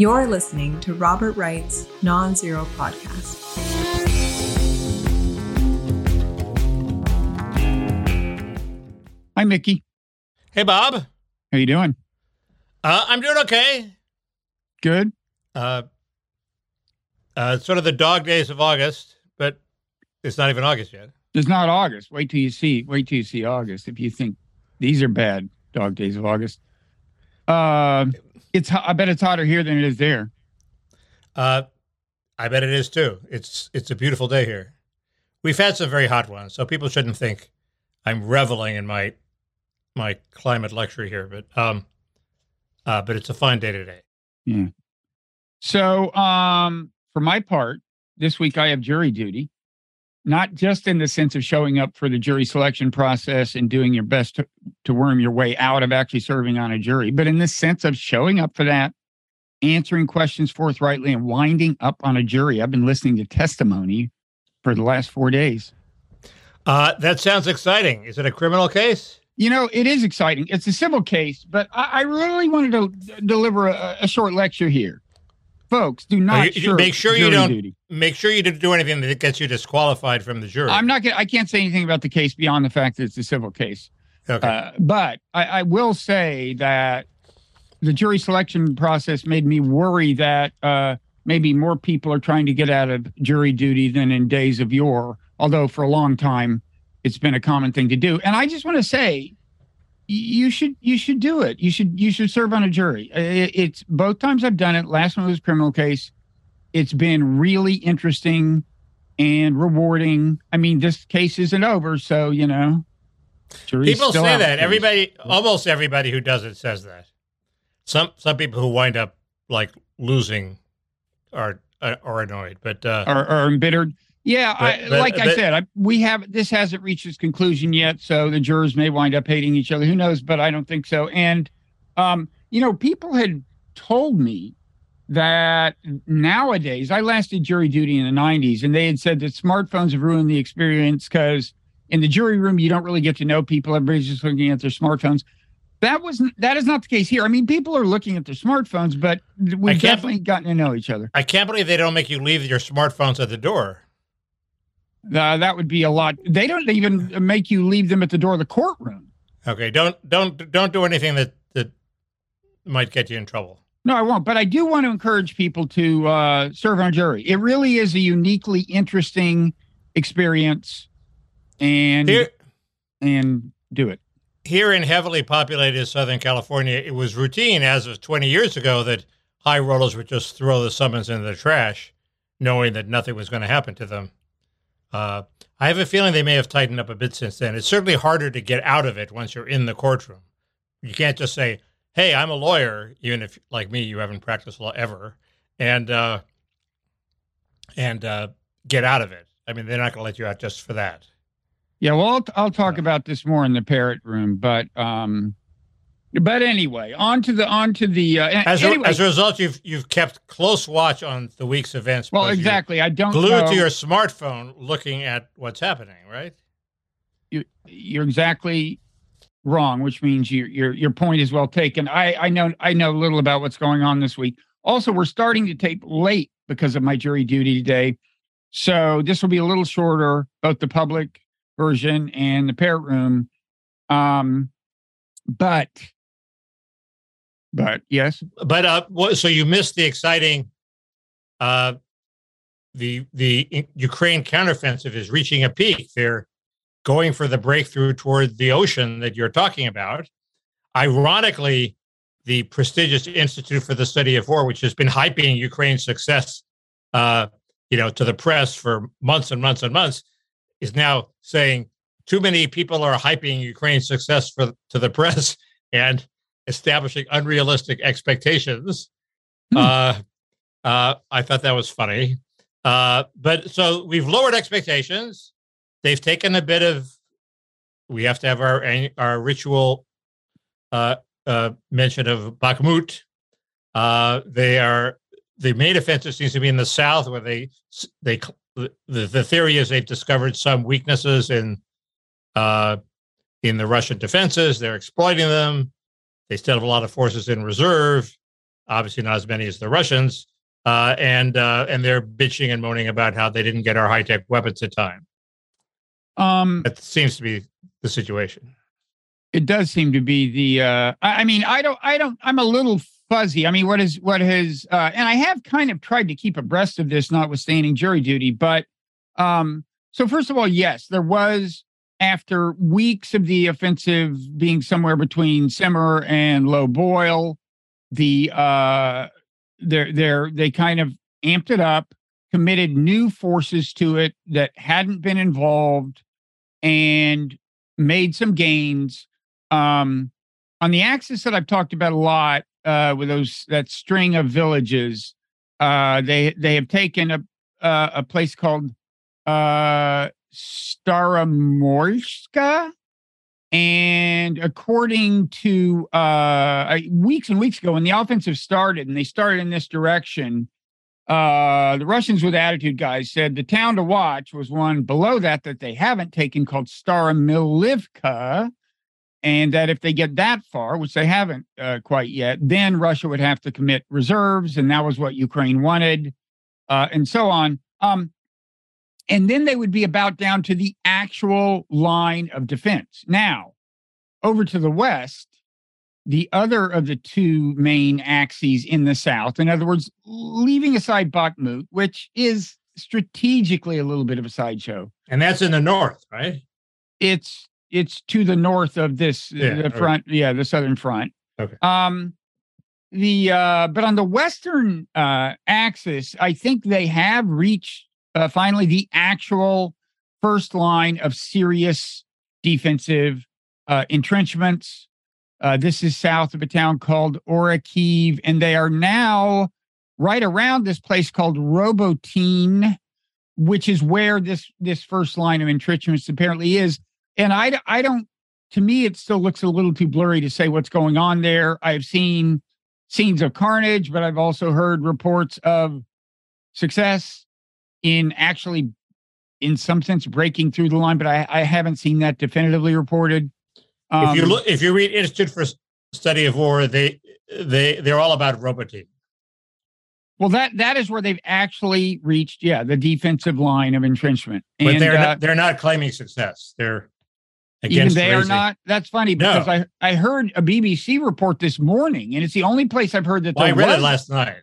You're listening to Robert Wright's Nonzero Podcast. Hi, Mickey. Hey, Bob. How you doing? Uh, I'm doing okay. Good. Uh, uh, sort of the dog days of August, but it's not even August yet. It's not August. Wait till you see. Wait till you see August. If you think these are bad dog days of August, uh, it's. I bet it's hotter here than it is there. Uh, I bet it is too. It's it's a beautiful day here. We've had some very hot ones, so people shouldn't think I'm reveling in my my climate luxury here. But um, uh, but it's a fine day today. Yeah. So, um, for my part, this week I have jury duty, not just in the sense of showing up for the jury selection process and doing your best to, to worm your way out of actually serving on a jury, but in the sense of showing up for that, answering questions forthrightly, and winding up on a jury. I've been listening to testimony for the last four days. Uh, that sounds exciting. Is it a criminal case? You know, it is exciting. It's a civil case, but I, I really wanted to d- deliver a, a short lecture here. Folks, do not you- make sure you don't duty. Make sure you didn't do anything that gets you disqualified from the jury. I'm not gonna I can't say anything about the case beyond the fact that it's a civil case. okay. Uh, but I, I will say that the jury selection process made me worry that uh, maybe more people are trying to get out of jury duty than in days of yore. Although for a long time, it's been a common thing to do. And I just want to say, you should you should do it. You should you should serve on a jury. It, it's both times I've done it. Last one was a criminal case. It's been really interesting and rewarding. I mean, this case isn't over, so you know. People say that. Everybody, almost everybody who does it says that. Some some people who wind up like losing are are annoyed, but uh, are, are embittered. Yeah, I, But- but- like I said, I, we have this hasn't reached its conclusion yet, so the jurors may wind up hating each other. Who knows? But I don't think so. And um, you know, people had told me that nowadays, I last did jury duty in the '90s, and they had said that smartphones have ruined the experience because in the jury room you don't really get to know people. Everybody's just looking at their smartphones. That was that is not the case here. I mean, people are looking at their smartphones, but we've definitely gotten to know each other. I can't believe they don't make you leave your smartphones at the door. Uh, that would be a lot. They don't even make you leave them at the door of the courtroom. Okay, don't don't don't do anything that that might get you in trouble. No, I won't. But I do want to encourage people to uh, serve on a jury. It really is a uniquely interesting experience, and Here and do it. here in heavily populated Southern California, it was routine as of 20 years ago that high rollers would just throw the summons in the trash, knowing that nothing was going to happen to them. Uh, I have a feeling they may have tightened up a bit since then. It's certainly harder to get out of it once you're in the courtroom. You can't just say, "Hey, I'm a lawyer," even if, like me, you haven't practiced law ever, and uh, and uh, get out of it. I mean, they're not going to let you out just for that. Yeah, well, I'll, I'll talk Yeah. about this more in the parrot room, but um, but anyway, on to the on to the uh, As a, as a result, you've you've kept close watch on the week's events. well, exactly. I don't Glued know. to your smartphone, looking at what's happening. Right? you, you're exactly wrong, which means your your your point is well taken. I I know I know little about what's going on this week. Also, we're starting to tape late because of my jury duty today, so this will be a little shorter, both the public version and the parrot room. Um, but but yes, But uh, so you missed the exciting. Uh, the the Ukraine counteroffensive is reaching a peak. They're going for the breakthrough toward the ocean that you're talking about. Ironically, the prestigious Institute for the Study of War, which has been hyping Ukraine's success, uh, you know, to the press for months and months and months, is now saying too many people are hyping Ukraine's success for to the press and establishing unrealistic expectations. Hmm. Uh, uh, I thought that was funny. Uh, but so we've lowered expectations. They've taken a bit of. We have to have our our ritual uh, uh, mention of Bakhmut. Uh, they are the main offensive seems to be in the south, where they they the, the theory is they've discovered some weaknesses in uh, in the Russian defenses. They're exploiting them. They still have a lot of forces in reserve. obviously not as many as the Russians, uh, and uh, and they're bitching and moaning about how they didn't get our high tech weapons in time. Um, That seems to be the situation. it does seem to be the. Uh, I, mean, I don't. I don't. I'm a little fuzzy. I mean, what is what has? Uh, and I have kind of tried to keep abreast of this, notwithstanding jury duty. But um, so first of all, yes, there was after weeks of the offensive being somewhere between simmer and low boil, the uh, they're they're they kind of amped it up, committed new forces to it that hadn't been involved, and made some gains. Um, on the axis that I've talked about a lot, uh, with those that string of villages, uh, they they have taken a uh, a place called uh, Staromorska. And according to uh, weeks and weeks ago, when the offensive started and they started in this direction, uh, the Russians with attitude guys said the town to watch was one below that that they haven't taken called Staromilivka. And that if they get that far, which they haven't uh, quite yet, then Russia would have to commit reserves. And that was what Ukraine wanted, uh, and so on. Um, and then they would be about down to the actual line of defense. Now, over to the west, the other of the two main axes in the south, in other words, leaving aside Bakhmut, which is strategically a little bit of a sideshow, And that's in the north, right? it's it's to the north of this Yeah, the okay. front yeah the southern front Okay. um the uh but on the western uh axis i think they have reached uh, finally the actual first line of serious defensive uh entrenchments uh this is south of a town called Orikhiv and they are now right around this place called Robotyne which is where this this first line of entrenchments apparently is. And I, I don't to me it still looks a little too blurry to say what's going on there. I've seen scenes of carnage but i've also heard reports of success in actually in some sense breaking through the line but i, I haven't seen that definitively reported if you Um, look, if you read Institute for Study of War, they they they're all about Robotyne. well that that is where they've actually reached yeah the defensive line of entrenchment But and they're uh, not, they're not claiming success. They're even against they are not that's funny No. because i i heard a bbc report this morning and it's the only place i've heard that Well, I read was it last night.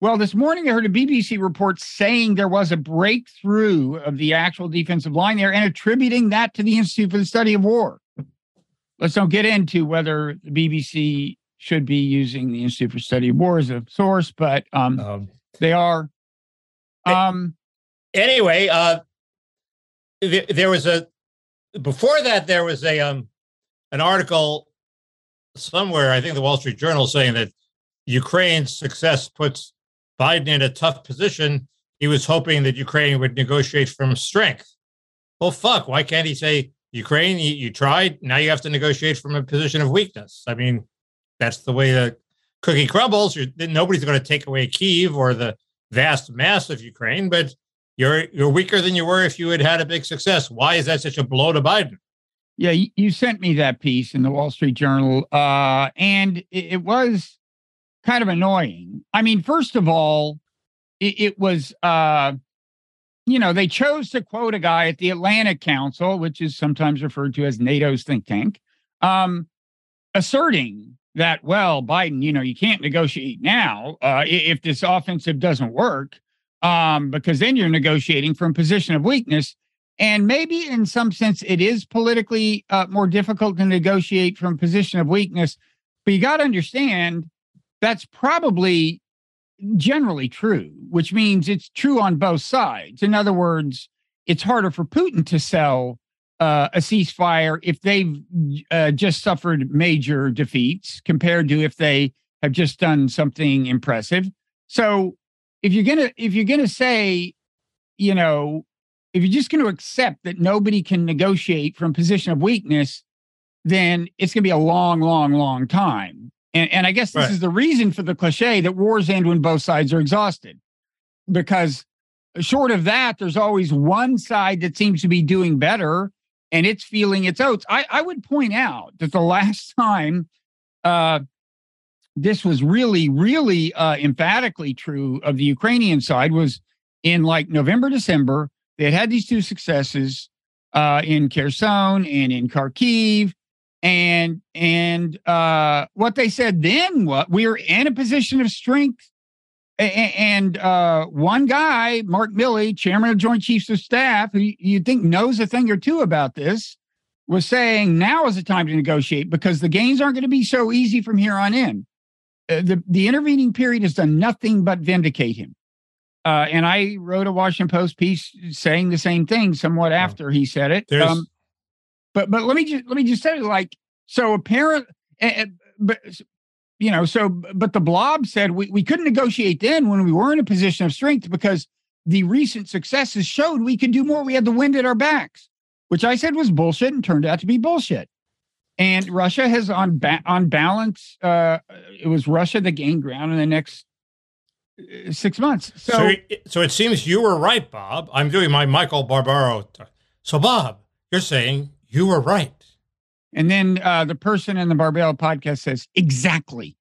Well, this morning I heard a BBC report saying there was a breakthrough of the actual defensive line there and attributing that to the Institute for the Study of War. Let's don't get into whether the BBC should be using the Institute for Study of War as a source, but um, Um, they are. Um, anyway, uh, th- there was a before that there was a um an article somewhere, I think the Wall Street Journal, saying that Ukraine's success puts Biden in a tough position. He was hoping that Ukraine would negotiate from strength. Well, fuck, why can't he say Ukraine? You, you tried, now you have to negotiate from a position of weakness. I mean, that's the way the cookie crumbles. You're, nobody's going to take away Kiev or the vast mass of Ukraine, but you're you're weaker than you were if you had had a big success. Why is that such a blow to Biden? yeah, you, sent me that piece in the Wall Street Journal, uh, and it, it was kind of annoying. I mean, first of all, it, it was, uh, you know, they chose to quote a guy at the Atlantic Council, which is sometimes referred to as NATO's think tank, um, asserting that, well, Biden, you know, you can't negotiate now uh, if this offensive doesn't work, um, because then you're negotiating from a position of weakness. And maybe in some sense, it is politically uh, more difficult to negotiate from position of weakness. But you got to understand that's probably generally true, which means it's true on both sides. In other words, it's harder for Putin to sell uh, a ceasefire if they've uh, just suffered major defeats compared to if they have just done something impressive. So if you're gonna if you're gonna say, you know, if you're just going to accept that nobody can negotiate from position of weakness, then it's going to be a long, long, long time. And, and I guess this Right. is the reason for the cliche that wars end when both sides are exhausted. Because short of that, there's always one side that seems to be doing better and it's feeling its oats. I, I would point out that the last time uh, this was really, really uh, emphatically true of the Ukrainian side was in like November, December. They had had these two successes uh, in Kherson and in Kharkiv, and and uh, what they said then what we were in a position of strength. And uh, one guy, Mark Milley, chairman of Joint Chiefs of Staff, who you think knows a thing or two about this, was saying now is the time to negotiate because the gains aren't going to be so easy from here on in. Uh, the the intervening period has done nothing but vindicate him. Uh, and I wrote a Washington Post piece saying the same thing, somewhat after he said it. Um, but but let me just let me just say, like, so apparent, but you know, so but the blob said we, we couldn't negotiate then when we were in a position of strength because the recent successes showed we could do more. We had the wind at our backs, which I said was bullshit and turned out to be bullshit. And Russia has on ba- on balance, uh, it was Russia that gained ground in the next uh, six months. So, so, so, it seems you were right, Bob. I'm doing my Michael Barbaro. So, Bob, you're saying you were right. And then uh, the person in the Barbell podcast says, exactly.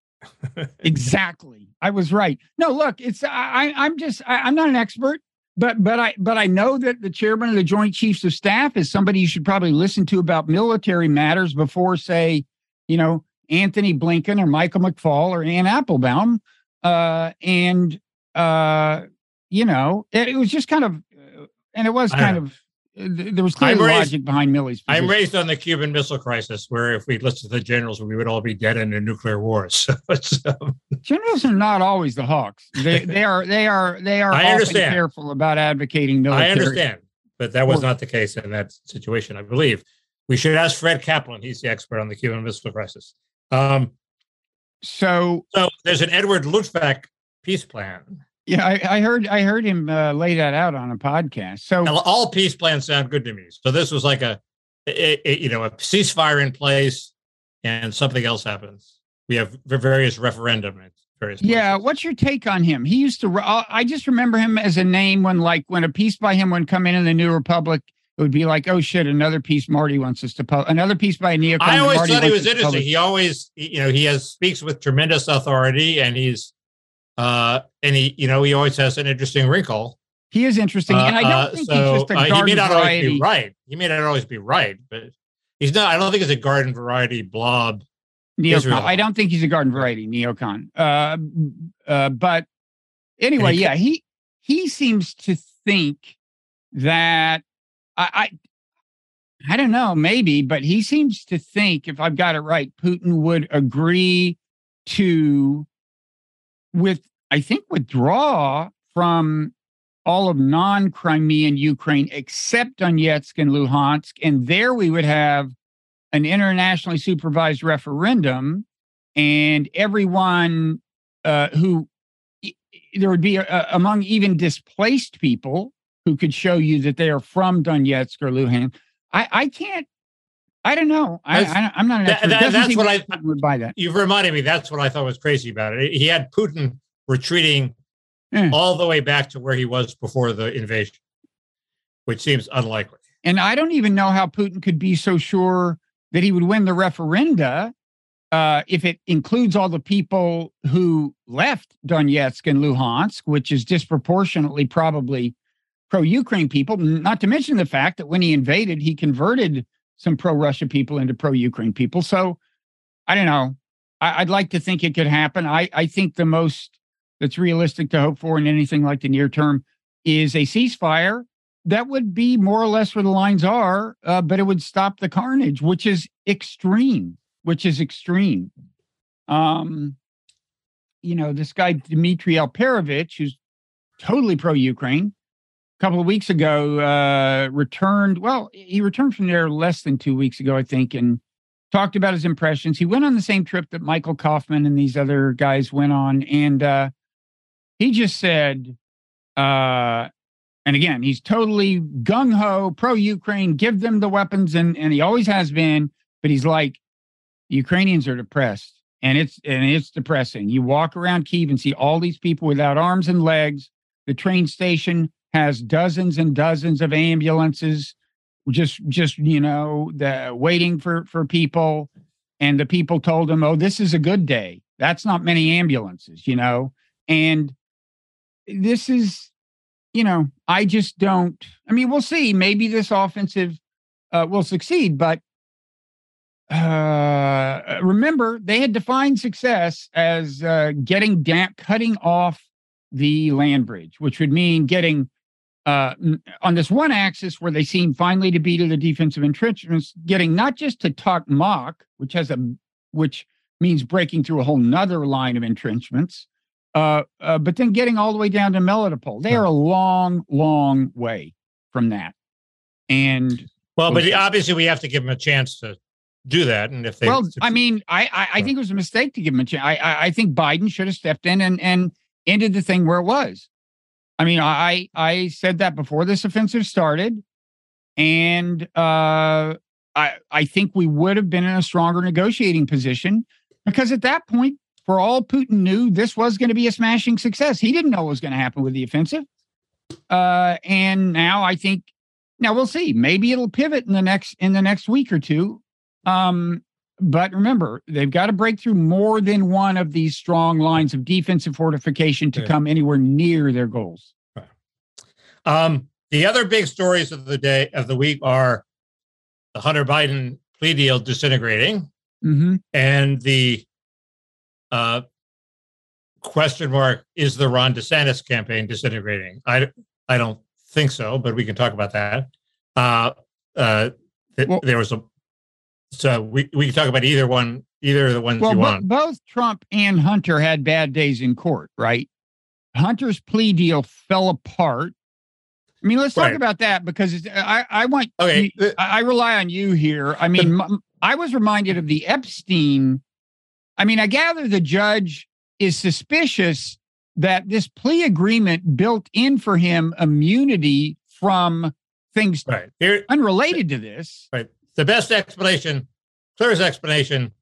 exactly. I was right. No, look, it's I, I'm just I, I'm not an expert but but I but I know that the chairman of the Joint Chiefs of Staff is somebody you should probably listen to about military matters before, say, you know, Antony Blinken or Michael McFaul or Anne Applebaum. Uh, and uh, you know, it, it was just kind of, uh, and it was kind of there was clear logic behind Milley's. Position. I'm raised on the Cuban Missile Crisis, where if we listened to the generals, we would all be dead in a nuclear war. So, generals are not always the hawks. They, they are. They are. They are. I understand. Careful about advocating military. I understand, but that was not the case in that situation. I believe we should ask Fred Kaplan. He's the expert on the Cuban Missile Crisis. Um, so, so there's an Edward Luttwak peace plan yeah, I, I, heard I heard him uh, lay that out on a podcast. So all peace plans sound good to me. So this was like a, a, a, you know a ceasefire in place, and something else happens. We have various referendum various. Places. Yeah, what's your take on him? He used to. I just remember him as a name when like when a piece by him would come in in the New Republic. It would be like, oh shit, another piece Marty wants us to publish. Another piece by a neocon. I always thought he was interesting. He always, you know, he has speaks with tremendous authority, and he's uh, and he, you know, he always has an interesting wrinkle. He is interesting, and I don't uh, think so, he's just a garden uh, he may not variety. always be right. He may not always be right, but he's not. I don't think it's a garden variety blob. Neocon. I don't think he's a garden variety neocon. Uh, uh, but anyway, he, yeah, he he seems to think that I, I I don't know, maybe, but he seems to think, if I've got it right, Putin would agree to with, I think, withdraw from all of non Crimean Ukraine except Donetsk and Luhansk. And there we would have an internationally supervised referendum, and everyone uh, who there would be a, among even displaced people who could show you that they are from Donetsk or Luhansk. I, I can't I don't know. I, I, am not an expert. That, that's what I would buy that. You've reminded me. That's what I thought was crazy about it. He had Putin retreating mm. all the way back to where he was before the invasion, which seems unlikely. And I don't even know how Putin could be so sure that he would win the referenda uh, if it includes all the people who left Donetsk and Luhansk, which is disproportionately probably pro Ukraine people, not to mention the fact that when he invaded, he converted some pro Russia people into pro Ukraine people. So I don't know. I, would like to think it could happen. I, I think the most that's realistic to hope for in anything like the near term is a ceasefire that would be more or less where the lines are, uh, but it would stop the carnage, which is extreme, which is extreme. Um, you know, this guy, Dmitri Alperovitch, who's totally pro Ukraine, couple of weeks ago uh, returned. Well, he returned from there less than two weeks ago, I think, and talked about his impressions. He went on the same trip that Michael Kofman and these other guys went on, and uh, he just said, uh, and again, he's totally gung ho pro Ukraine, give them the weapons, and and he always has been. But he's like, Ukrainians are depressed, and it's and it's depressing. You walk around Kiev and see all these people without arms and legs. The train station has dozens and dozens of ambulances just just you know the waiting for for people and the people told him oh this is a good day That's not many ambulances, you know. And this is, you know, I just don't. I mean, we'll see. Maybe this offensive uh, will succeed, but uh, remember they had defined success as uh, getting down, cutting off the land bridge, which would mean getting uh, on this one axis where they seem finally to be to the defensive entrenchments, getting not just to Tokmak, which has a which means breaking through a whole nother line of entrenchments, uh, uh, but then getting all the way down to Melitopol. They are a long, long way from that. And well, but obviously we have to give them a chance to do that. And if they, well, I mean, I I, I think it was a mistake to give them a chance. I, I I think Biden should have stepped in and and ended the thing where it was. I mean, I I said that before this offensive started, and uh, I I think we would have been in a stronger negotiating position because at that point, for all Putin knew, this was going to be a smashing success. He didn't know what was going to happen with the offensive, uh, and now I think now we'll see. Maybe it'll pivot in the next in the next week or two. Um, but remember, they've got to break through more than one of these strong lines of defensive fortification to yeah. come anywhere near their goals. Um, the other big stories of the day of the week are the Hunter Biden plea deal disintegrating mm-hmm. and the uh, question mark is the Ron DeSantis campaign disintegrating? I, I don't think so, but we can talk about that. Uh, uh, th- well, there was a so we, we can talk about either one, either of the ones well, you want. Both Trump and Hunter had bad days in court, right? Hunter's plea deal fell apart. I mean, let's talk right. about that because I, I want, okay. You, I, I rely on you here. I mean, I was reminded of the Epstein. I mean, I gather the judge is suspicious that this plea agreement built in for him immunity from things right. Here, unrelated to this. Right the best explanation, clearest explanation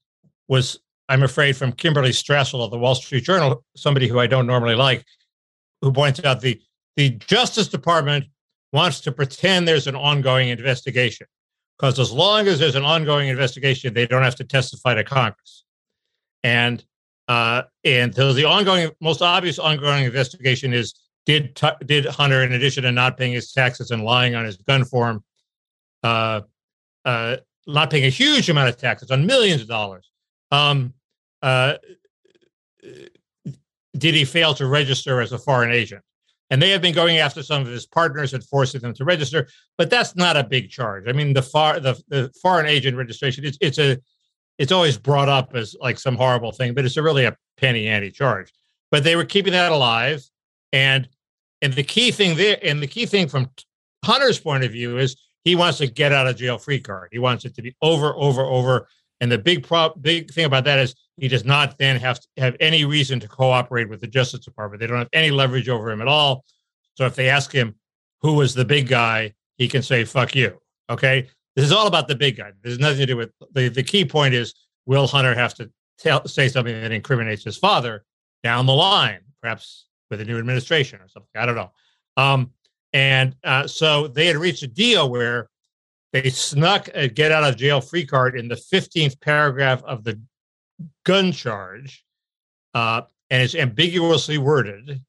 was, I'm afraid, from Kimberly Strassel of the Wall Street Journal, somebody who I don't normally like, who points out the the Justice Department wants to pretend there's an ongoing investigation because as long as there's an ongoing investigation, they don't have to testify to Congress. And uh, and so the ongoing, most obvious ongoing investigation is did did Hunter, in addition to not paying his taxes and lying on his gun form, uh, uh, not paying a huge amount of taxes on millions of dollars. Um, uh, did he fail to register as a foreign agent? And they have been going after some of his partners and forcing them to register, but that's not a big charge. I mean, the far the, the foreign agent registration it's it's a it's always brought up as like some horrible thing, but it's a really a penny ante charge. But they were keeping that alive, and and the key thing there, and the key thing from Hunter's point of view is he wants a get out of jail free card. He wants it to be over, over, over. And the big prop, big thing about that is he does not then have to have any reason to cooperate with the Justice Department. They don't have any leverage over him at all. So if they ask him who was the big guy, he can say "fuck you." Okay, this is all about the big guy. There's nothing to do with the the key point is will Hunter have to tell say something that incriminates his father down the line, perhaps with a new administration or something. I don't know. Um, and uh, so they had reached a deal where they snuck a get out of jail free card in the 15th paragraph of the gun charge. Uh, and it's ambiguously worded.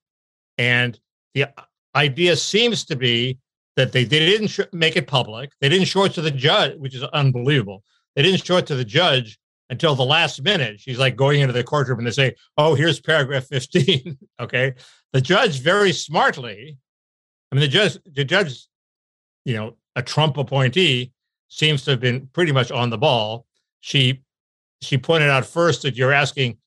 And the idea seems to be that they, didn't sh- make it public. They didn't show it to the judge, which is unbelievable. They didn't show it to the judge until the last minute. She's like going into the courtroom and they say, Oh, here's paragraph 15. okay. The judge very smartly I mean, the judge, the judge, you know, a Trump appointee seems to have been pretty much on the ball. She she pointed out first that you're asking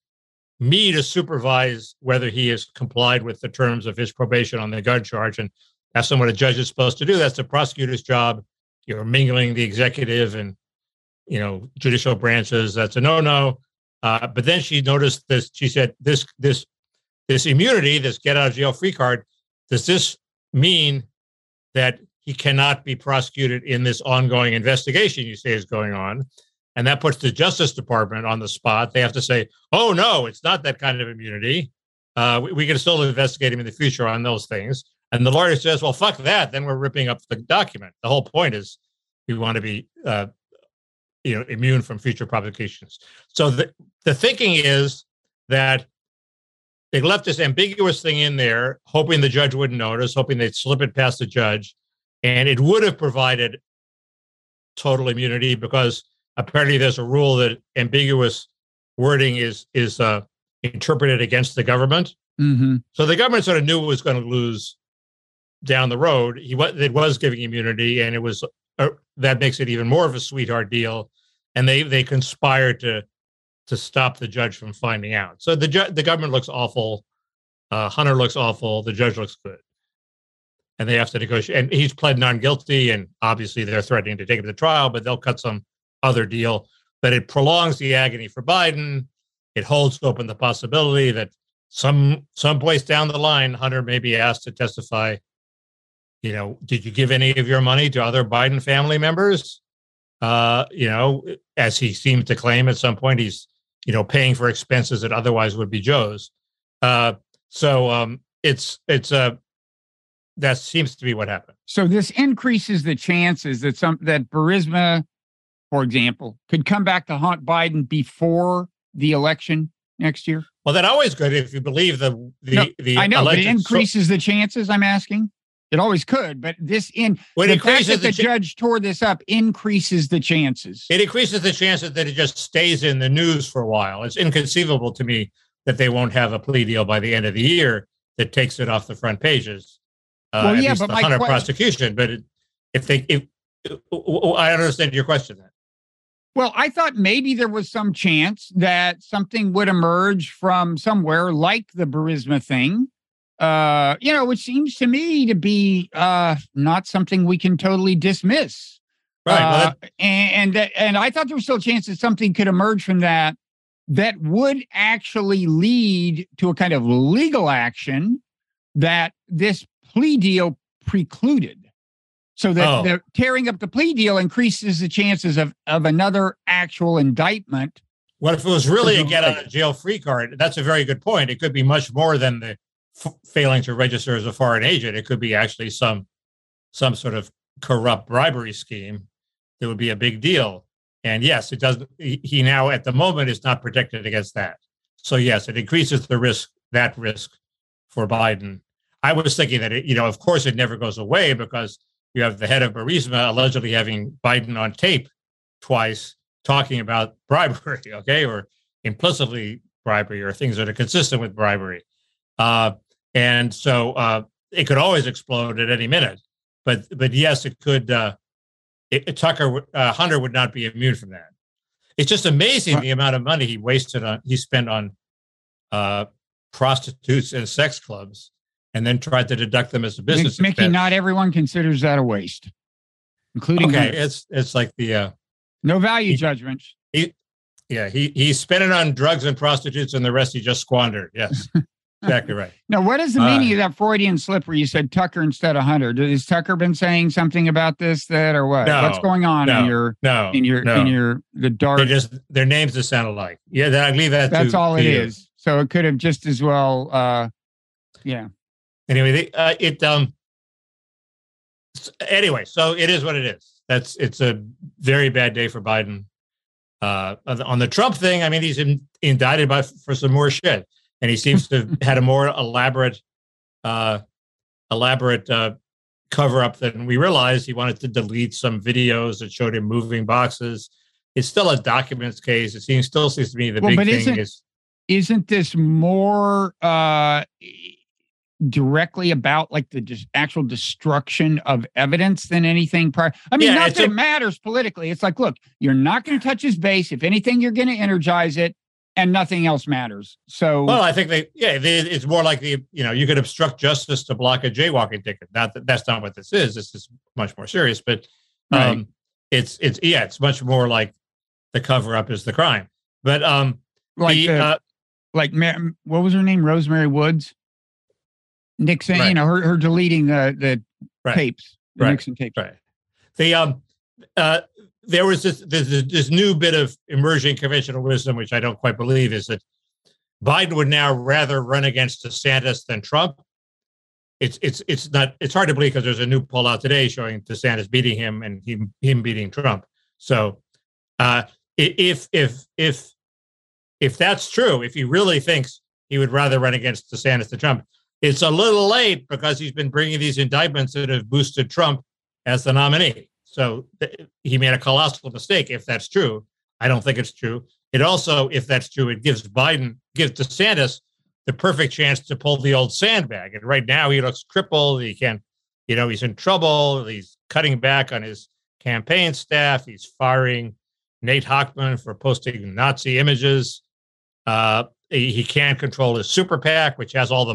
me to supervise whether he has complied with the terms of his probation on the gun charge, and that's not what a judge is supposed to do. That's the prosecutor's job. You're mingling the executive and you know judicial branches. That's a no-no. Uh, but then she noticed this. She said, "This this this immunity, this get out of jail free card, does this mean that he cannot be prosecuted in this ongoing investigation you say is going on. And that puts the Justice Department on the spot. They have to say, oh, no, it's not that kind of immunity. Uh, we, we, can still investigate him in the future on those things. And the lawyer says, well, fuck that. Then we're ripping up the document. The whole point is we want to be, uh, you know, immune from future prosecutions. So the, the thinking is that they left this ambiguous thing in there, hoping the judge wouldn't notice, hoping they'd slip it past the judge, and it would have provided total immunity because apparently there's a rule that ambiguous wording is is uh, interpreted against the government. Mm-hmm. So the government sort of knew it was going to lose down the road. He was it was giving immunity, and it was uh, that makes it even more of a sweetheart deal. And they they conspired to to stop the judge from finding out. So the ju- the government looks awful. Uh, Hunter looks awful. The judge looks good. And they have to negotiate. And he's pled non guilty. And obviously, they're threatening to take him to trial, but they'll cut some other deal. But it prolongs the agony for Biden. It holds open the possibility that some someplace down the line, Hunter may be asked to testify. You know, did you give any of your money to other Biden family members? Uh, you know, as he seems to claim at some point, he's you know paying for expenses that otherwise would be Joe's. Uh, so um, it's it's a uh, that seems to be what happened. So this increases the chances that some that Burisma, for example, could come back to haunt Biden before the election next year. Well, that always good if you believe the the, no, the I know, but it increases so- the chances. I'm asking. It always could, but this in when the fact that the, ch- judge tore this up increases the chances. It increases the chances that it just stays in the news for a while. It's inconceivable to me that they won't have a plea deal by the end of the year that takes it off the front pages. Uh, well, yeah, but the my Hunter question- prosecution. But it, if they, if I understand your question, then. Well, I thought maybe there was some chance that something would emerge from somewhere like the Burisma thing, uh, you know, which seems to me to be uh, not something we can totally dismiss. Right. Well, uh, and, and and I thought there was still a chance that something could emerge from that that would actually lead to a kind of legal action that this plea deal precluded. So that oh. the tearing up the plea deal increases the chances of, of another actual indictment. What if it was really a get out of jail free card? That's a very good point. It could be much more than the f- failing to register as a foreign agent. It could be actually some some sort of corrupt bribery scheme that would be a big deal. And yes, it doesn't. He now at the moment is not protected against that. So yes, it increases the risk that risk for Biden. I was thinking that it, you know, of course, it never goes away because you have the head of Burisma allegedly having Biden on tape twice talking about bribery, okay, or implicitly bribery or things that are consistent with bribery. Uh, and so uh, it could always explode at any minute. But but yes, it could. Uh, it, Tucker uh, Hunter would not be immune from that. It's just amazing the amount of money he wasted on he spent on uh, prostitutes and sex clubs and then tried to deduct them as a business. Mickey, expense. not everyone considers that a waste, including okay. It's it's like the uh, no value he, judgments. He, yeah, he he spent it on drugs and prostitutes, and the rest he just squandered. Yes, exactly right. Now, what is the meaning uh, of that Freudian slip where you said Tucker instead of Hunter? Has Tucker been saying something about this, that, or what? No, What's going on no, in your no in your no. in your the dark? They're just their names just sound alike. Yeah, I leave that. That's to, all to it you. is. So it could have just as well. uh Yeah anyway, they, uh, it um. Anyway, so it is what it is. That's it's a very bad day for Biden. Uh, on the Trump thing, I mean, he's in, indicted by for some more shit, and he seems to have had a more elaborate, uh, elaborate uh, cover up than we realized. He wanted to delete some videos that showed him moving boxes. It's still a documents case. It seems still seems to me the well, big thing is isn't this more uh directly about like the just actual destruction of evidence than anything prior. I mean, yeah, not that a, it matters politically. It's like, look, you're not going to touch his base. If anything, you're going to energize it, and nothing else matters. So, well, I think they, yeah, they, it's more like the, you know, you could obstruct justice to block a jaywalking ticket. Not that that's not what this is. This is much more serious, but um, right. it's it's yeah, it's much more like the cover up is the crime. But um, like the, the, uh, like what was her name? Rosemary Woods. Nixon, right. you know, her, her deleting the the right. tapes, the right. Nixon tapes. Right. The um, uh, there was this, this this new bit of emerging conventional wisdom, which I don't quite believe, is that Biden would now rather run against DeSantis than Trump. It's it's it's not it's hard to believe because there's a new poll out today showing DeSantis beating him and him him beating Trump. So, uh, if if if if that's true, if he really thinks he would rather run against DeSantis than Trump, it's a little late because he's been bringing these indictments that have boosted Trump as the nominee. So th- he made a colossal mistake if that's true. I don't think it's true. It also, if that's true, it gives Biden, gives DeSantis the perfect chance to pull the old sandbag. And right now he looks crippled. He can't, you know, he's in trouble. He's cutting back on his campaign staff. He's firing Nate Hochman for posting Nazi images. Uh, he, he can't control his super PAC, which has all the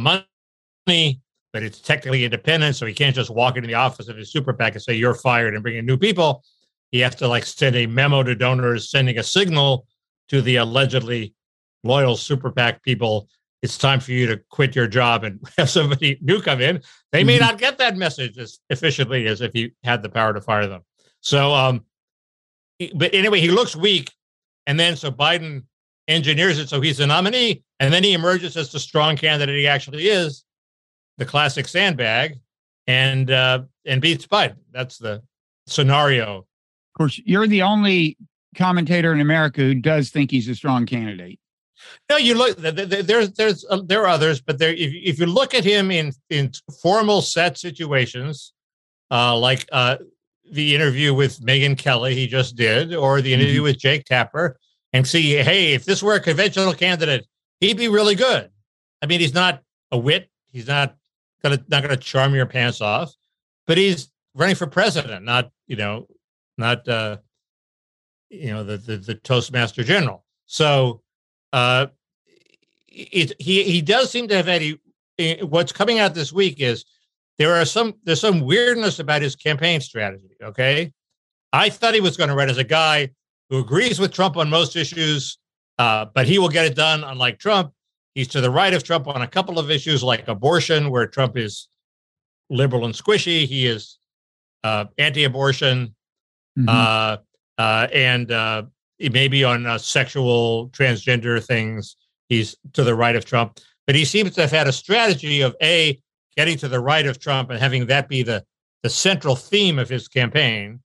money, but it's technically independent. So he can't just walk into the office of his super PAC and say, you're fired and bring in new people. He has to like send a memo to donors, sending a signal to the allegedly loyal super PAC people. It's time for you to quit your job and have somebody new come in. They may mm-hmm. not get that message as efficiently as if he had the power to fire them. So, um, but anyway, he looks weak. And then so Biden engineers it so he's the nominee. And then he emerges as the strong candidate he actually is, the classic sandbag, and uh, and beats Biden. That's the scenario. Of course, you're the only commentator in America who does think he's a strong candidate. No, you look. There's there's uh, there are others, but there if, if you look at him in in formal set situations, uh, like uh, the interview with Megyn Kelly he just did, or the interview mm-hmm. with Jake Tapper, and see, hey, if this were a conventional candidate, he'd be really good. I mean, he's not a wit. He's not gonna not gonna charm your pants off, but he's running for president, not you know, not uh, you know the the, the Toastmaster General. So uh, it, he he does seem to have had a, eh, what's coming out this week is there are some there's some weirdness about his campaign strategy. Okay, I thought he was going to run as a guy who agrees with Trump on most issues, uh, but he will get it done. Unlike Trump, he's to the right of Trump on a couple of issues like abortion, where Trump is liberal and squishy. He is uh, anti-abortion, mm-hmm. uh, uh and uh, maybe on uh, sexual transgender things. He's to the right of Trump, but he seems to have had a strategy of a getting to the right of Trump and having that be the, the central theme of his campaign.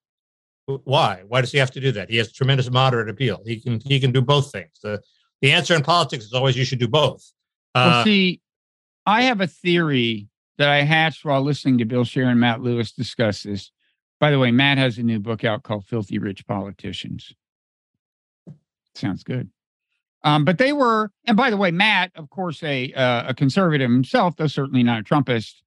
Why? Why does he have to do that? He has tremendous moderate appeal. He can he can do both things. The the answer in politics is always you should do both. Uh, well, see, I have a theory that I hatched while listening to Bill Scher and Matt Lewis discuss this. By the way, Matt has a new book out called Filthy Rich Politicians. Sounds good. Um, but they were, and by the way, Matt, of course, a uh, a conservative himself, though certainly not a Trumpist,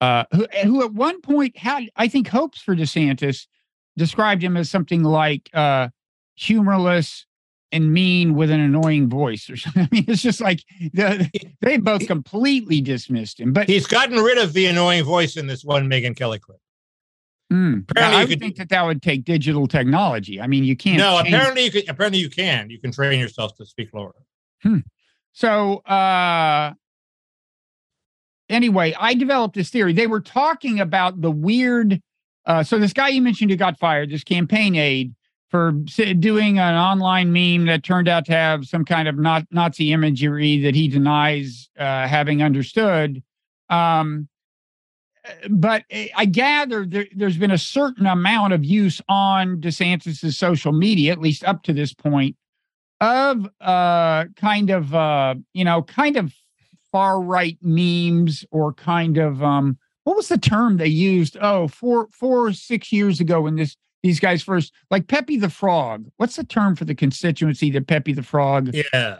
uh, who who at one point had, I think, hopes for DeSantis, described him as something like uh, humorless and mean with an annoying voice or something. I mean, it's just like the, they both completely dismissed him. But he's gotten rid of the annoying voice in this one Megyn Kelly clip. Mm. Apparently, I would could, think that that would take digital technology. I mean, you can't. No, change. apparently you can. Apparently you can. You can train yourself to speak lower. Hmm. So, uh, anyway, I developed this theory. They were talking about the weird. Uh, so this guy you mentioned who got fired, this campaign aide for doing an online meme that turned out to have some kind of not Nazi imagery that he denies uh, having understood. Um, but eh, I gather there, has been a certain amount of use on DeSantis's social media, at least up to this point, of uh, kind of uh, you know, kind of far right memes or kind of um, what was the term they used? Oh, four, four, six years ago when this these guys first like Pepe the Frog. What's the term for the constituency that Pepe the Frog? Yeah.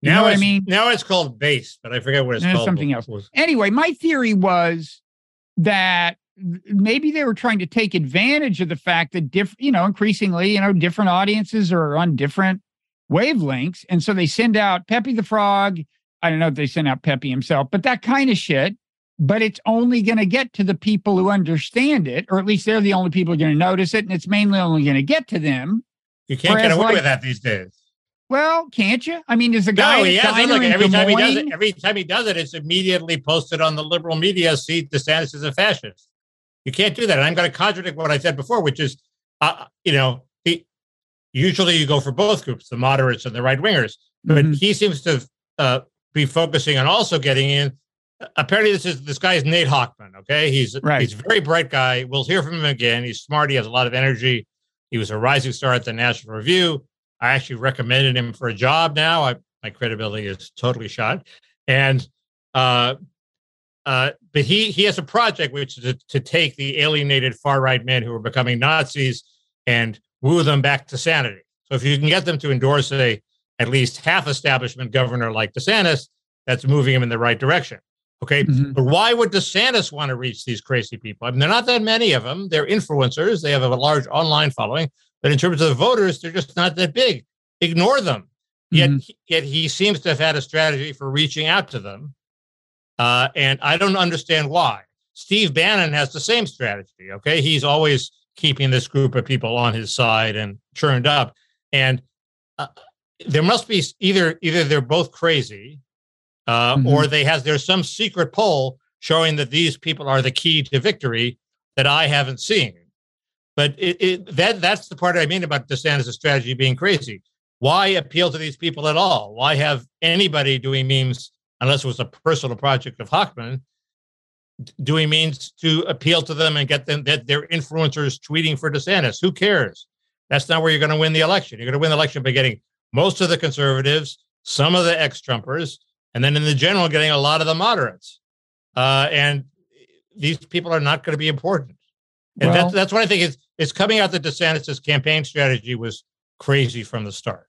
You now I mean, now it's called base, but I forget what it's called. Something else. Anyway, my theory was that maybe they were trying to take advantage of the fact that diff, you know, increasingly, you know, different audiences are on different wavelengths. And so they send out Pepe the Frog. I don't know if they sent out Pepe himself, but that kind of shit. But it's only going to get to the people who understand it, or at least they're the only people going to notice it. And it's mainly only going to get to them. You can't Whereas, get away like, with that these days. Well, can't you? I mean, there's a guy. No, he has. Look, every time he does it, every time he does it, it's immediately posted on the liberal media. See, DeSantis is a fascist. You can't do that. And I'm going to contradict what I said before, which is, uh, you know, he usually you go for both groups, the moderates and the right wingers, but mm-hmm. he seems to uh, be focusing on also getting in. Apparently, this is this guy is Nate Hochman. Okay, he's right. he's a very bright guy. We'll hear from him again. He's smart. He has a lot of energy. He was a rising star at the National Review. I actually recommended him for a job. Now I, my credibility is totally shot, and uh, uh, but he he has a project which is to, to take the alienated far right men who are becoming Nazis and woo them back to sanity. So if you can get them to endorse a at least half establishment governor like DeSantis, that's moving him in the right direction. Okay. Mm-hmm. But why would DeSantis want to reach these crazy people? I mean, they're not that many of them. They're influencers. They have a large online following. But in terms of the voters, they're just not that big. Ignore them. Mm-hmm. Yet, yet he seems to have had a strategy for reaching out to them. Uh, and I don't understand why. Steve Bannon has the same strategy. Okay. He's always keeping this group of people on his side and churned up. And uh, there must be either either they're both crazy uh, mm-hmm. or they has there's some secret poll showing that these people are the key to victory that I haven't seen. But it, it, that that's the part I mean about DeSantis' strategy being crazy. Why appeal to these people at all? Why have anybody doing memes unless it was a personal project of Hochman? Doing means to appeal to them and get them that their influencers tweeting for DeSantis. Who cares? That's not where you're going to win the election. You're going to win the election by getting most of the conservatives, some of the ex-Trumpers, and then in the general, getting a lot of the moderates. Uh, and these people are not going to be important. And well, that's, that's what I think is, is coming out that DeSantis' campaign strategy was crazy from the start.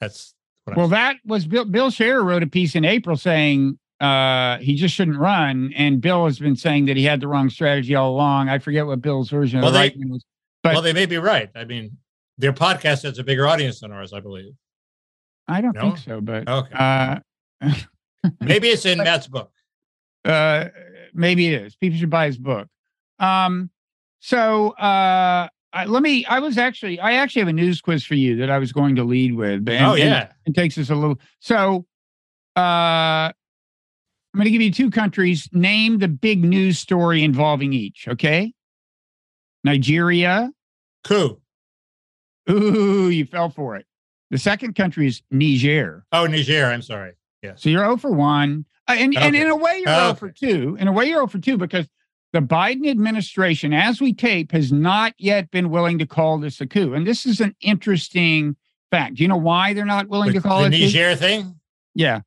That's well, that was Bill, Bill Scher wrote a piece in April saying uh, he just shouldn't run. And Bill has been saying that he had the wrong strategy all along. I forget what Bill's version well, of the they, right was. But, well, they may be right. I mean, their podcast has a bigger audience than ours, I believe. I don't no? think so, but okay. Uh, maybe it's in Matt's book. Uh, maybe it is. People should buy his book. Um, so uh, I, let me. I was actually. I actually have a news quiz for you that I was going to lead with. And, oh yeah, it takes us a little. So, uh, I'm going to give you two countries. Name the big news story involving each. Okay. Nigeria. Coup. Ooh, you fell for it. The second country is Niger. Oh, Niger. I'm sorry. Yeah. So you're 0 for 1. Uh, and, okay. and in a way, you're okay. 0 for 2. In a way, you're 0 for 2 because the Biden administration, as we tape, has not yet been willing to call this a coup. And this is an interesting fact. Do you know why they're not willing With to call the it the Niger thing? Yeah.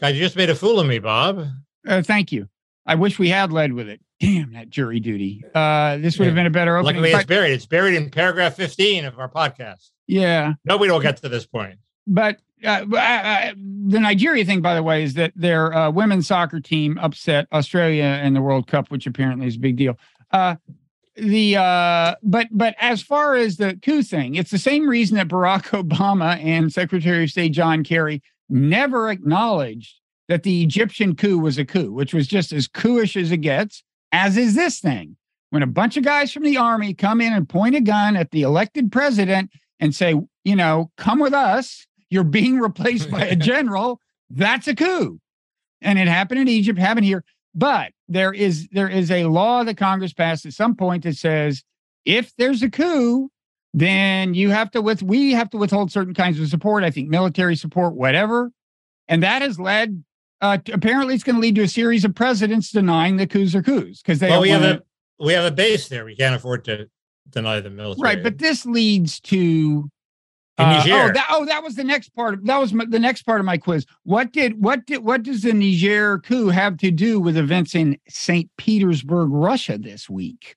God, you just made a fool of me, Bob. Uh, thank you. I wish we had led with it. Damn that jury duty. Uh, this would have been a better opening. Luckily, it's buried. It's buried in paragraph 15 of our podcast. Yeah. No, we don't get to this point. But uh, uh, uh, the Nigeria thing, by the way, is that their uh, women's soccer team upset Australia in the World Cup, which apparently is a big deal. Uh, the uh, but but as far as the coup thing, it's the same reason that Barack Obama and Secretary of State John Kerry never acknowledged that the Egyptian coup was a coup, which was just as coupish as it gets, as is this thing. When a bunch of guys from the army come in and point a gun at the elected president and say, you know, come with us you're being replaced by a general. That's a coup. And it happened in Egypt, happened here. But there is there is a law that Congress passed at some point that says if there's a coup, then you have to with we have to withhold certain kinds of support. I think military support, whatever. And that has led uh, to, apparently it's going to lead to a series of presidents denying the coups are coups because they well, we have a we have a base there. We can't afford to deny the military. Right, but this leads to uh, oh, that, oh, that was the next part. Of, that was my, the next part of my quiz. What did what did what does the Niger coup have to do with events in St. Petersburg, Russia this week?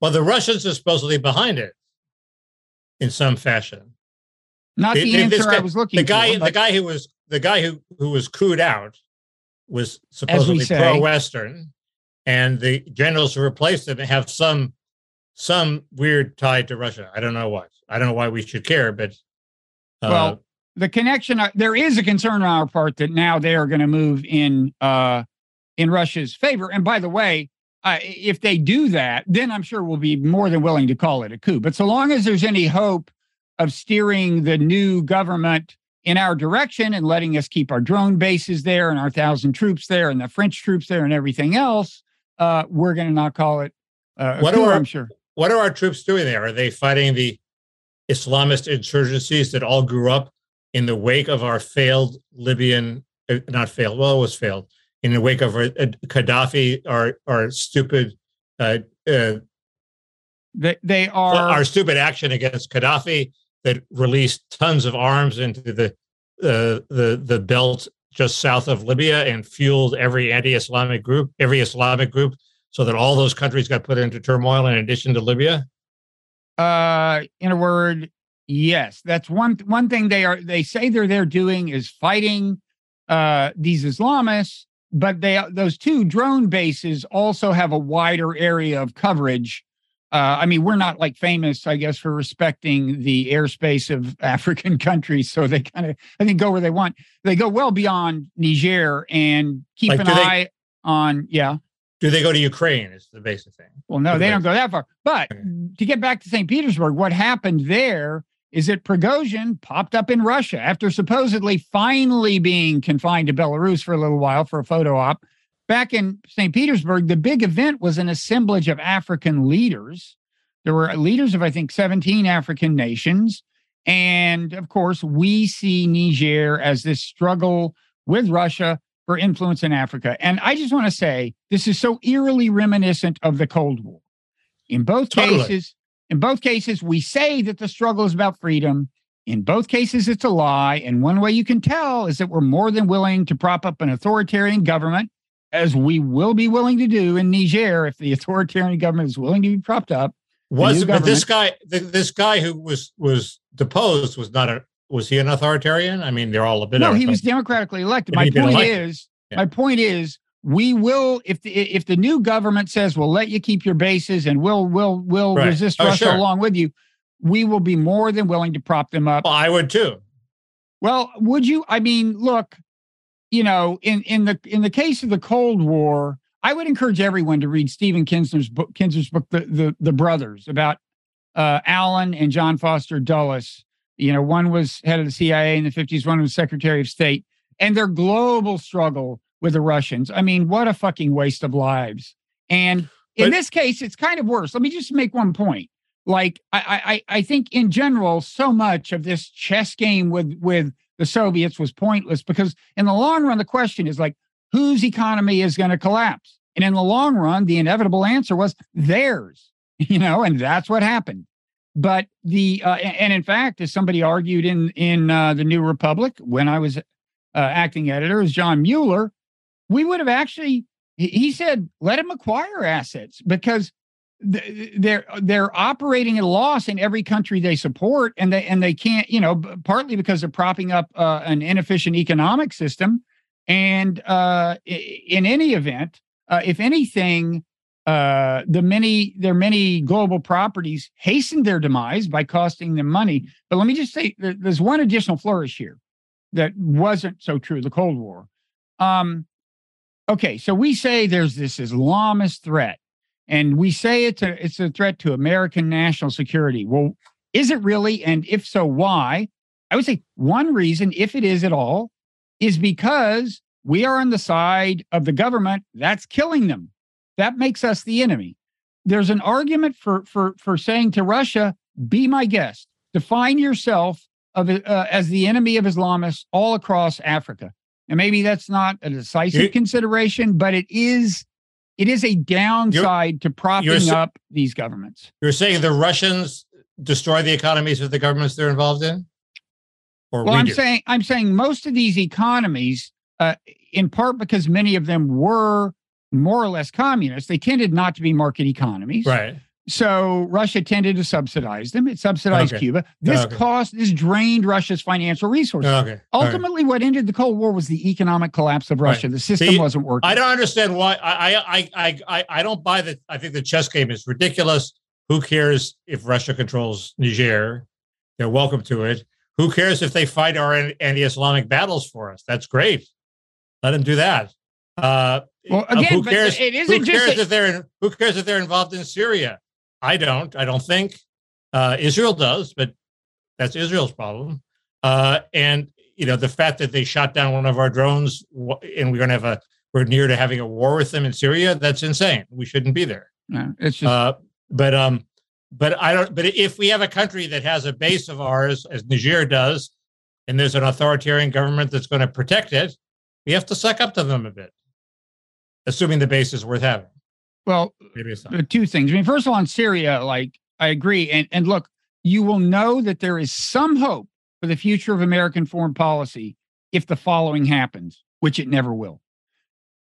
Well, the Russians are supposedly behind it in some fashion. Not the they, answer guy, I was looking the guy, for. The guy who was the guy who who was cooed out was supposedly pro-Western, and the generals who replaced him have some some weird tie to Russia. I don't know what. I don't know why we should care, but well, uh, the connection uh, there is a concern on our part that now they are going to move in uh, in Russia's favor. And by the way, uh, if they do that, then I'm sure we'll be more than willing to call it a coup. But so long as there's any hope of steering the new government in our direction and letting us keep our drone bases there and our thousand troops there and the French troops there and everything else, uh, we're going to not call it uh, what coup, are our, I'm sure. What are our troops doing there? Are they fighting the Islamist insurgencies that all grew up in the wake of our failed Libyan, uh, not failed, well, it was failed, in the wake of our, uh, Gaddafi, our, our stupid, uh, uh, they, they are our stupid action against Gaddafi that released tons of arms into the uh, the the belt just south of Libya and fueled every anti-Islamic group, every Islamic group, so that all those countries got put into turmoil in addition to Libya? Uh, in a word, yes. That's one one thing they are. They say they're there doing is fighting uh, these Islamists, but they those two drone bases also have a wider area of coverage. Uh, I mean, we're not like famous, I guess, for respecting the airspace of African countries. So they kind of, I think, go where they want. They go well beyond Niger and keep Like, an do they- eye on, yeah. Do they go to Ukraine? Is the basic thing. Well, no, they don't go that far. But Okay. to get back to St. Petersburg, what happened there is that Prigozhin popped up in Russia after supposedly finally being confined to Belarus for a little while for a photo op. Back in St. Petersburg, the big event was an assemblage of African leaders. There were leaders of, I think, 17 African nations. And of course, we see Niger as this struggle with Russia for influence in Africa. And I just want to say this is so eerily reminiscent of the Cold War. In both Totally. cases, in both cases, we say that the struggle is about freedom. In both cases, it's a lie. And one way you can tell is that we're more than willing to prop up an authoritarian government, as we will be willing to do in Niger if the authoritarian government is willing to be propped up. Was but this guy this guy who was was deposed was not a was he an authoritarian? I mean, they're all a bit. No, he was democratically elected. If My point elected. is, Yeah. my point is, we will if the if the new government says we'll let you keep your bases and we'll we'll we'll Right. resist Oh, Russia sure. along with you, we will be more than willing to prop them up. Well, I would too. Well, would you? I mean, look, you know, in in the in the case of the Cold War, I would encourage everyone to read Stephen Kinzer's book, Kinzer's book, the the, the brothers, about uh, Allen and John Foster Dulles. You know, one was head of the CIA in the fifties, one was Secretary of State, and their global struggle with the Russians. I mean, what a fucking waste of lives. And in But- this case, it's kind of worse. Let me just make one point like I, I I think in general, so much of this chess game with with the Soviets was pointless because in the long run, the question is like whose economy is going to collapse, and in the long run, the inevitable answer was theirs, you know, and that's what happened. But the uh, and in fact, as somebody argued in in uh, the New Republic when I was uh, acting editor, as John Mueller, we would have actually he- said let him acquire assets because they're they're operating at a loss in every country they support and they and they can't you know partly because they're propping up uh, an inefficient economic system. And uh, in any event uh, if anything uh, the many their many global properties hastened their demise by costing them money but let me just say there, there's one additional flourish here that wasn't so true the cold war um okay so we say there's this islamist threat and we say it's a it's a threat to American national security. Well, is it really? And if so, why? I would say one reason, if it is at all, is because we are on the side of the government that's killing them. That makes us the enemy. There's an argument for for for saying to Russia, "Be my guest. Define yourself of uh, as the enemy of Islamists all across Africa." And maybe that's not a decisive You- consideration, but it is it is a downside to propping up these governments. You're saying the Russians destroy the economies of the governments they're involved in, or Well, we I'm do? saying I'm saying most of these economies, uh, in part because many of them were more or less communist, they tended not to be market economies. right. So Russia tended to subsidize them. It subsidized Okay. Cuba. This Okay. cost this drained Russia's financial resources. Okay. Right. Ultimately, what ended the Cold War was the economic collapse of Right. Russia. The system See, wasn't working. I don't understand why. I I I I I don't buy that. I think the chess game is ridiculous. Who cares if Russia controls Niger? They're welcome to it. Who cares if they fight our anti-Islamic battles for us? That's great. Let them do that. Uh, Well, uh, again, who cares? it who isn't just cares a- if they're in, who cares if they're involved in Syria? I don't. I don't think uh, Israel does, but that's Israel's problem. Uh, and you know the fact that they shot down one of our drones, and we're going to have a we're near to having a war with them in Syria. That's insane. We shouldn't be there. No, it's just Uh, but um, but I don't. But if we have a country that has a base of ours, as Niger does, and there's an authoritarian government that's going to protect it, we have to suck up to them a bit, assuming the base is worth having. well, Maybe it's not. two things. I mean, first of all, on Syria, like I agree, and and look, you will know that there is some hope for the future of American foreign policy if the following happens, which it never will.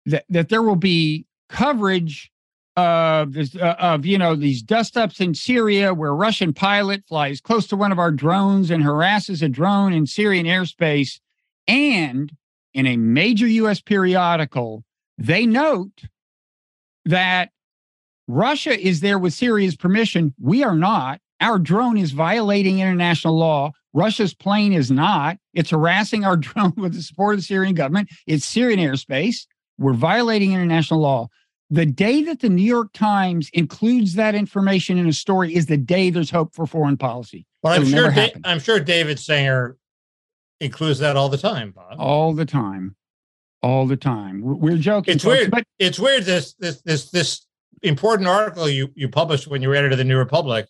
That, that there will be coverage of this, uh, of you know these dust ups in Syria where a Russian pilot flies close to one of our drones and harasses a drone in Syrian airspace, and in a major U.S. periodical, they note that Russia is there with Syria's permission. We are not. Our drone is violating international law. Russia's plane is not. It's harassing our drone with the support of the Syrian government. It's Syrian airspace. We're violating international law. The day that the New York Times includes that information in a story is the day there's hope for foreign policy. Well, I'm It'll sure. Da- I'm sure David Sanger includes that all the time, Bob. all the time, all the time. We're, joking. It's folks, weird. but it's weird. This this this this important article you you published when you were editor of the New Republic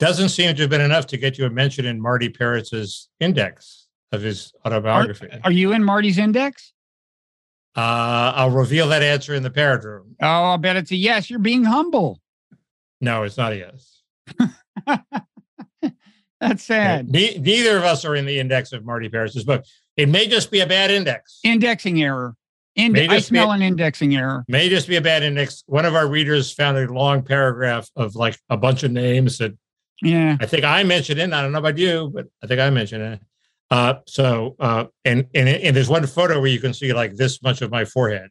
doesn't seem to have been enough to get you a mention in Marty Peretz's index of his autobiography. are you in Marty's index? uh, I'll reveal that answer in the parrot room. Oh, I'll bet it's a yes. You're being humble. No, it's not a yes. That's sad. Ne- neither of us are in the index of Marty Peretz's book. It may just be a bad index. Indexing error. Ind- I smell an indexing error. may just be a bad index. One of our readers found a long paragraph of like a bunch of names that Yeah. I think I mentioned it. I don't know about you, but I think I mentioned it. Uh, so, uh, and, and and there's one photo where you can see like this much of my forehead.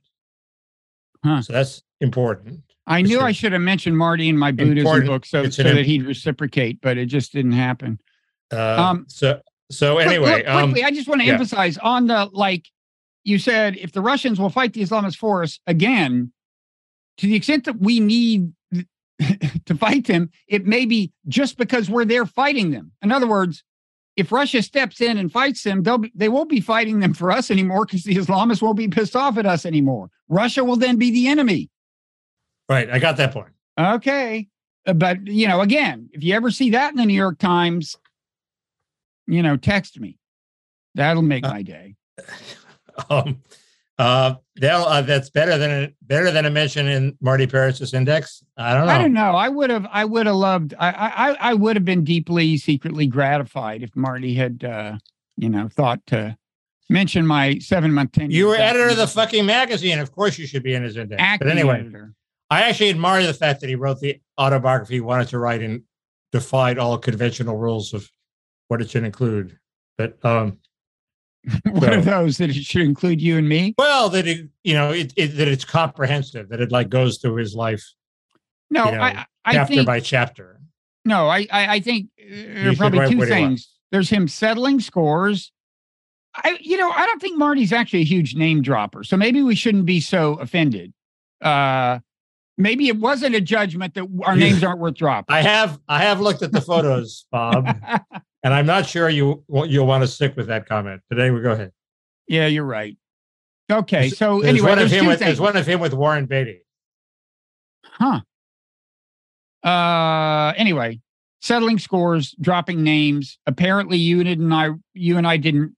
Huh. So that's important. I knew I should have mentioned Marty in my Buddhism Important. book so, so that he'd reciprocate, but it just didn't happen. Uh, Um, so so Quick- anyway, quickly, um, I just want to yeah. emphasize on the like you said, if the Russians will fight the Islamist force again, to the extent that we need to fight them, it may be just because we're there fighting them. In other words, if Russia steps in and fights them, they'll be, they won't be fighting them for us anymore because the Islamists won't be pissed off at us anymore. Russia will then be the enemy. Right, I got that point. Okay. Uh, But, you know, again, if you ever see that in the New York Times, you know, text me. That'll make Uh, my day. Um, uh, uh, that's better than a, better than a mention in Marty Peretz's index. I don't know. I don't know. I would have. I would have loved. I. I. I would have been deeply, secretly gratified if Marty had, uh, you know, thought to mention my seven month tenure. You were editor of the the- fucking magazine. Of course, you should be in his index. acting But anyway, editor. I actually admire the fact that he wrote the autobiography he wanted to write and defied all conventional rules of what it should include. But um, What are So- those that it should include you and me? well, that it you know it, it that it's comprehensive, that it like goes through his life No, you know, I. I chapter think by chapter. no. I. I, I think uh, there are probably two things. There's him settling scores. I. You know, I don't think Marty's actually a huge name dropper, so maybe we shouldn't be so offended. Uh, maybe it wasn't a judgment that our names aren't worth dropping. I have I have looked at the photos, Bob, and I'm not sure you you'll want to stick with that comment. But anyway, go ahead. Yeah, you're right. Okay, so There's anyway, one of there's him with there's one of him with Warren Beatty. Huh. Uh, anyway, settling scores, dropping names. Apparently, you and I, you and I didn't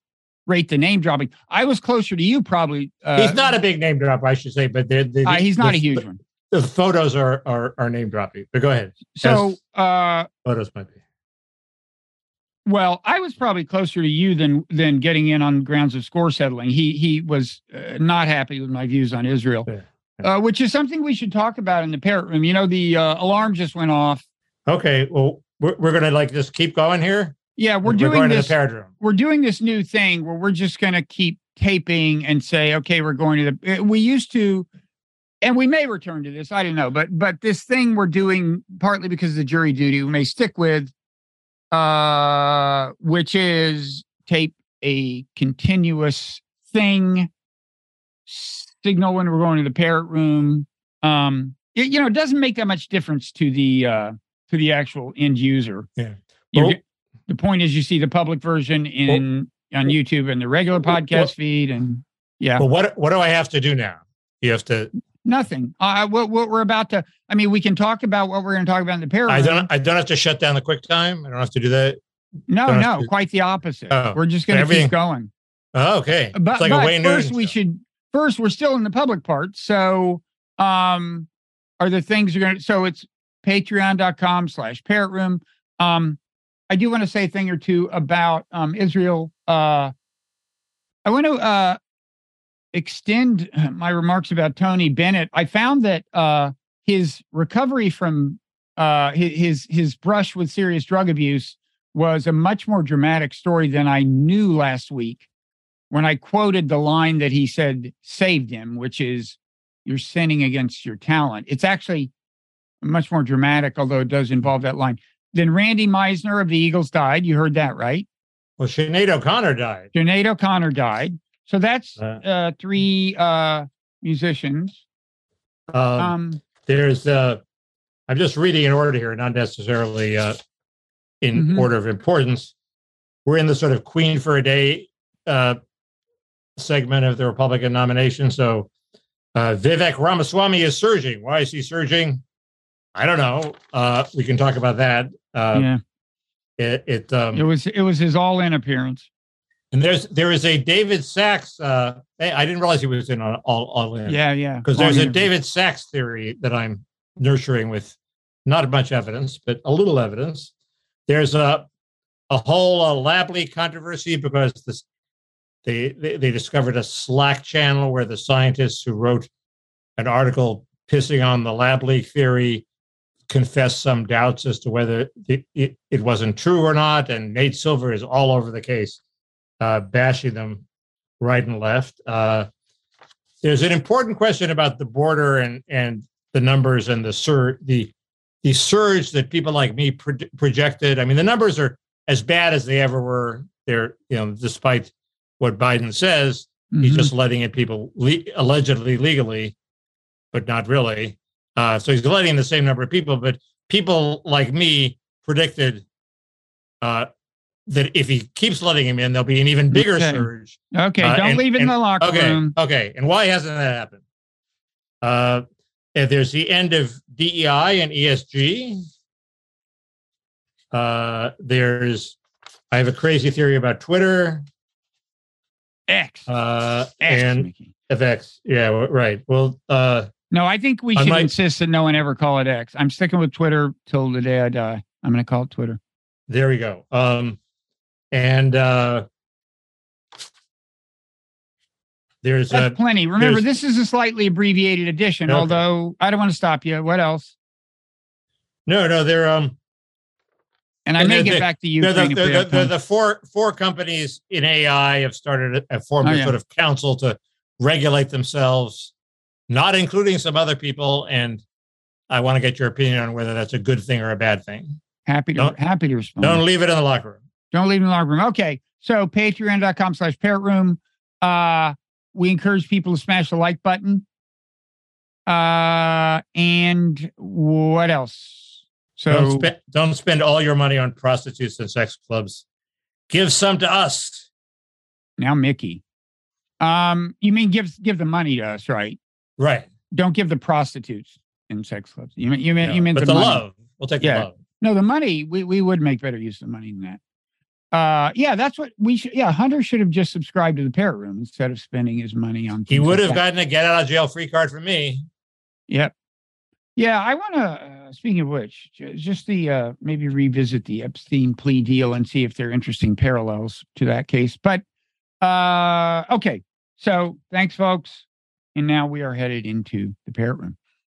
rate the name dropping. I was closer to you, probably. Uh, He's not a big name dropper, I should say, but they're, uh, he's not a huge one. The photos are are, are name dropping. But go ahead. So, uh, Photos might be. well, I was probably closer to you than than getting in on grounds of score settling. He he was uh, not happy with my views on Israel, Yeah. uh, which is something we should talk about in the parrot room. You know, the uh, alarm just went off. Okay, well, we're, we're gonna like just keep going here. Yeah, we're We're doing this. the parrot room. we're doing this new thing where we're just going to keep taping and say, okay, we're going to the. We used to, and we may return to this. I don't know, but but this thing we're doing partly because of the jury duty, we may stick with, uh, which is tape a continuous thing, signal when we're going to the parrot room. Um, it, you know, it doesn't make that much difference to the uh to the actual end user. Yeah. Well- the point is you see the public version in on YouTube and the regular Well- podcast feed and yeah Well, what what do I have to do now? You have to. Nothing uh what, what we're about to i mean we can talk about what we're going to talk about in the parallel I don't. I don't have to shut down the QuickTime. I don't have to do that. no don't no to- quite the opposite Oh, we're just going to keep going Oh, okay. but, it's like but first Newton we show. should first we're still in the public part so um are the things you're going to so it's patreon.com slash parrot room Um, I do want to say a thing or two about um, Israel. Uh, I want to uh, extend my remarks about Tony Bennett. I found that uh, his recovery from uh, his his brush with serious drug abuse was a much more dramatic story than I knew last week when I quoted the line that he said saved him, which is "You're sinning against your talent." It's actually much more dramatic, although it does involve that line. Then Randy Meisner of the Eagles died. You heard that, right? Well, Sinead O'Connor died. Sinead O'Connor died. So that's Uh. uh, three uh, musicians. Um, Um, there's, uh, I'm just reading in order here, not necessarily uh, in Mhm. order of importance. We're in the sort of Queen for a Day uh, segment of the Republican nomination. So uh, Vivek Ramaswamy is surging. Why is he surging? I don't know. Uh, we can talk about that. Uh, yeah, It, it um, it was it was his all-in appearance. And there's there is a David Sacks. Uh, I didn't realize he was in on all all in. Yeah, yeah. because there's All a in. David Sacks theory that I'm nurturing with not much evidence, but a little evidence. There's a a whole uh, lab leak controversy because this they, they they discovered a Slack channel where the scientists who wrote an article pissing on the lab leak theory confessed some doubts as to whether it, it, it wasn't true or not. And Nate Silver is all over the case, uh, bashing them right and left. Uh, there's an important question about the border and and the numbers and the surge the the surge that people like me pro- projected. I mean, the numbers are as bad as they ever were. They're you know, despite what Biden says, he's Mhm. just letting in people le- allegedly legally, but not really. Uh, so he's letting in the same number of people, but people like me predicted uh, that if he keeps letting him in, there'll be an even bigger Okay. surge. okay. uh, don't and- leave it in the locker Okay, room. okay. And why hasn't that happened? Uh, there's the end of DEI and ESG. Uh, there's, I have a crazy theory about Twitter X. uh, X. and Mickey. FX. Yeah, right. Well, uh, No, I think we should might- insist that no one ever call it X. I'm sticking with Twitter till the day I die. I'm going to call it Twitter. there we go. Um, and uh, there's That's a plenty. Remember, this is a slightly abbreviated edition. Okay. Although I don't want to stop you. What else? no, no. There um, And I may the- get back to Ukraine the, the, the, the four four companies in AI have started have formed Oh, a yeah. sort of council to regulate themselves, not including some other people. And I want to get your opinion on whether that's a good thing or a bad thing. happy to don't- happy to respond. Don't leave it in the locker room. Don't leave in the locker room. Okay. So patreon.com slash parrot room. Uh, we encourage people to smash the like button. Uh, and what else? So don't, spend, don't spend all your money on prostitutes and sex clubs. Give some to us. now Mickey. Um, you mean give give the money to us, right? Right. Don't give the prostitutes in sex clubs. You mean you mean Yeah. you mean the, the, love. We'll take Yeah. the love. No, the money, we, we would make better use of the money than that. Uh, yeah, that's what we should. Yeah, Hunter should have just subscribed to the parrot room instead of spending his money on. He would like have that. gotten a get out of jail free card from me. Yep. Yeah, I want to. Uh, speaking of which, ju- just the uh, maybe revisit the Epstein plea deal and see if there are interesting parallels to that case. But uh, okay, so thanks, folks, and now we are headed into the parrot room.